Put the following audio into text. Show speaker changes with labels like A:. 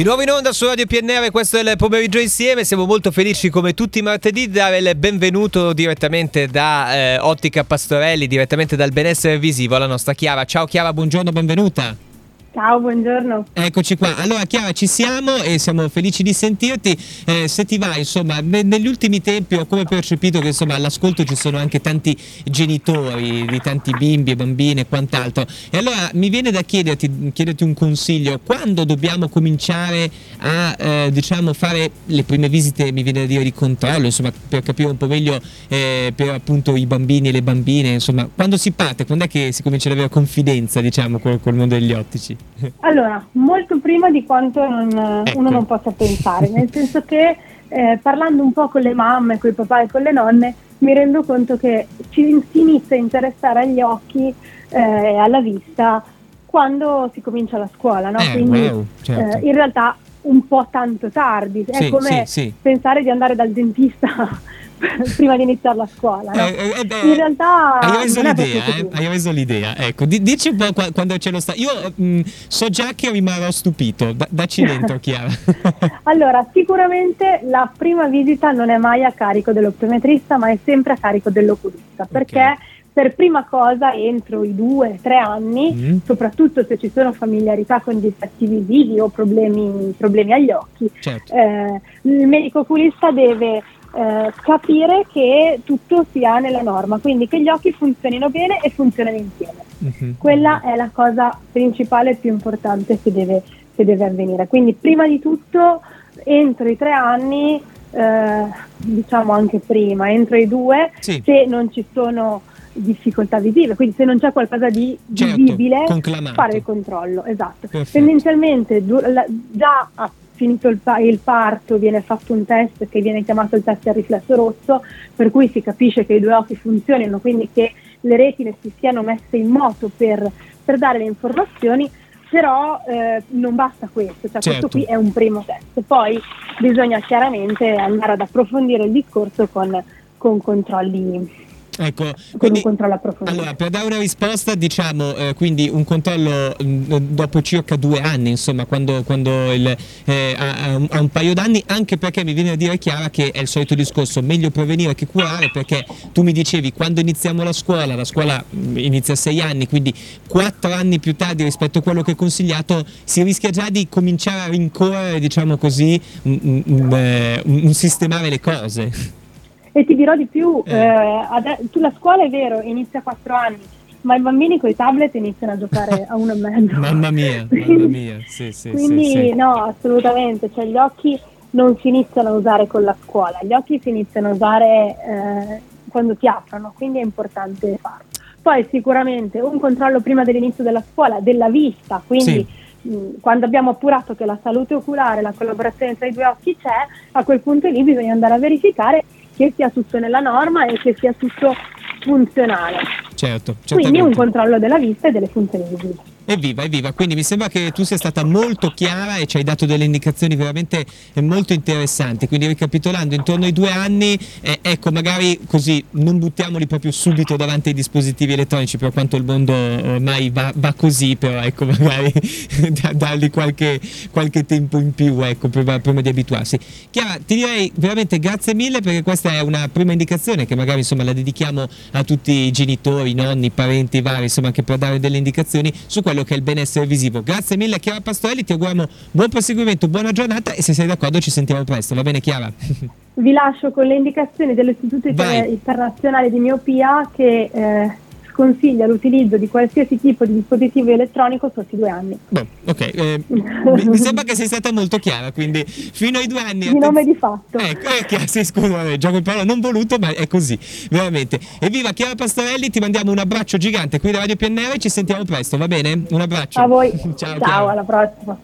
A: Di nuovo in onda su Radio PNR, questo è il pomeriggio insieme, siamo molto felici come tutti i martedì di dare il benvenuto direttamente da eh, Ottica Pastorelli, direttamente dal benessere visivo alla nostra Chiara. Ciao Chiara, buongiorno, benvenuta.
B: Ciao, buongiorno.
A: Eccoci qua. Allora, Chiara, ci siamo e siamo felici di sentirti. Eh, se ti va, insomma, ne- negli ultimi tempi ho come percepito che insomma all'ascolto ci sono anche tanti genitori di tanti bimbi e bambine e quant'altro. E allora mi viene da chiederti, chiederti un consiglio: quando dobbiamo cominciare a eh, diciamo fare le prime visite, mi viene da dire di controllo, insomma, per capire un po' meglio eh, per appunto i bambini e le bambine, insomma, quando si parte, quando è che si comincia ad avere confidenza, diciamo, col, col mondo degli ottici?
B: Allora, molto prima di quanto non-
A: Ecco.
B: uno non possa pensare, nel senso che eh, parlando un po' con le mamme, con i papà e con le nonne, mi rendo conto che ci, si inizia a interessare agli occhi eh, e alla vista quando si comincia la scuola, no?
A: Eh,
B: Quindi
A: wow, certo.
B: eh, in realtà un po' tanto tardi, è
A: Sì,
B: come
A: sì, sì.
B: pensare di andare dal dentista prima di iniziare la scuola, no?
A: Eh, eh, beh,
B: In realtà
A: hai reso
B: non è
A: l'idea, eh? hai reso l'idea. Ecco, di- dici un po' qua- quando c'è lo sta. Io mh, so già che rimarrò stupito. Da- dacci dentro, Chiara.
B: Allora, sicuramente la prima visita non è mai a carico dell'optometrista, ma è sempre a carico dell'oculista, perché per prima cosa entro i due, tre anni,
A: Mm.
B: soprattutto se ci sono familiarità con difetti visivi o problemi, problemi agli occhi,
A: certo.
B: eh, il medico oculista deve eh, capire che tutto sia nella norma, quindi che gli occhi funzionino bene e funzionino insieme.
A: Mhm.
B: Quella è la cosa principale e più importante che deve, che deve avvenire. Quindi prima di tutto, entro i tre anni, eh, diciamo anche prima, entro i due,
A: Sì.
B: se non ci sono difficoltà visive, quindi se non c'è qualcosa di
A: Certo,
B: visibile,
A: conclamato.
B: fare il controllo, esatto.
A: Perfetto.
B: Tendenzialmente du- la- già a finito il, pa- il parto viene fatto un test che viene chiamato il test al riflesso rosso, per cui si capisce che i due occhi funzionino, quindi che le retine si siano messe in moto per, per dare le informazioni, però eh, non basta questo, cioè
A: Certo.
B: questo qui è un primo test. Poi bisogna chiaramente andare ad approfondire il discorso con, con controlli,
A: Ecco, quindi
B: un controllo approfondito.
A: allora per dare una risposta, diciamo, eh, quindi un controllo mh, dopo circa due anni, insomma, quando, quando il, eh, ha, ha un, paio d'anni, anche perché mi viene a dire Chiara che è il solito discorso, meglio prevenire che curare, perché tu mi dicevi quando iniziamo la scuola, la scuola mh, inizia a sei anni, quindi quattro anni più tardi rispetto a quello che è consigliato, si rischia già di cominciare a rincorrere, diciamo così, un, un- un, eh, un- un sistemare le cose.
B: E ti dirò di più,
A: Eh.
B: eh, ade- tu la scuola è vero, inizia a 4 anni, ma i bambini con i tablet iniziano a giocare a uno e mezzo.
A: Mamma mia, mamma mia, sì, sì,
B: Quindi
A: sì, sì.
B: no, assolutamente, cioè gli occhi non si iniziano a usare con la scuola, gli occhi si iniziano a usare eh, quando si aprono, quindi è importante farlo. Poi sicuramente un controllo prima dell'inizio della scuola, della vista, quindi mh, quando abbiamo appurato che la salute oculare, la collaborazione tra i due occhi c'è, a quel punto lì bisogna andare a verificare che sia tutto nella norma e che sia tutto funzionale.
A: Certo,
B: Quindi un controllo della vista e delle funzioni visive.
A: Evviva, evviva. Quindi mi sembra che tu sia stata molto chiara e ci hai dato delle indicazioni veramente eh, molto interessanti. Quindi ricapitolando, intorno ai due anni, eh, ecco, magari così non buttiamoli proprio subito davanti ai dispositivi elettronici, per quanto il mondo ormai va, va così, però ecco, magari da- dargli qualche, qualche tempo in più, ecco, prima, prima di abituarsi. Chiara, ti direi veramente grazie mille perché questa è una prima indicazione che magari insomma la dedichiamo a tutti i genitori, nonni, parenti vari, insomma anche per dare delle indicazioni su quello che è il benessere visivo. Grazie mille Chiara Pastorelli, ti auguriamo buon proseguimento, buona giornata e se sei d'accordo ci sentiamo presto, va bene Chiara?
B: Vi lascio con le indicazioni dell'Istituto
A: Vai.
B: Internazionale di Miopia che eh, sconsiglia l'utilizzo di qualsiasi tipo di dispositivo elettronico sotto i due anni.
A: Boh, ok, eh, mi, sembra che sei stata molto chiara, quindi fino ai due anni...
B: Di nome di fatto.
A: Ecco, è chiaro, sì, scusa, vabbè, gioco in parola non voluto, ma è così, veramente. Evviva Chiara Pastorelli, ti mandiamo un abbraccio gigante qui da Radio PNR e ci sentiamo presto, va bene? Un abbraccio.
B: A voi.
A: Ciao,
B: Ciao alla prossima.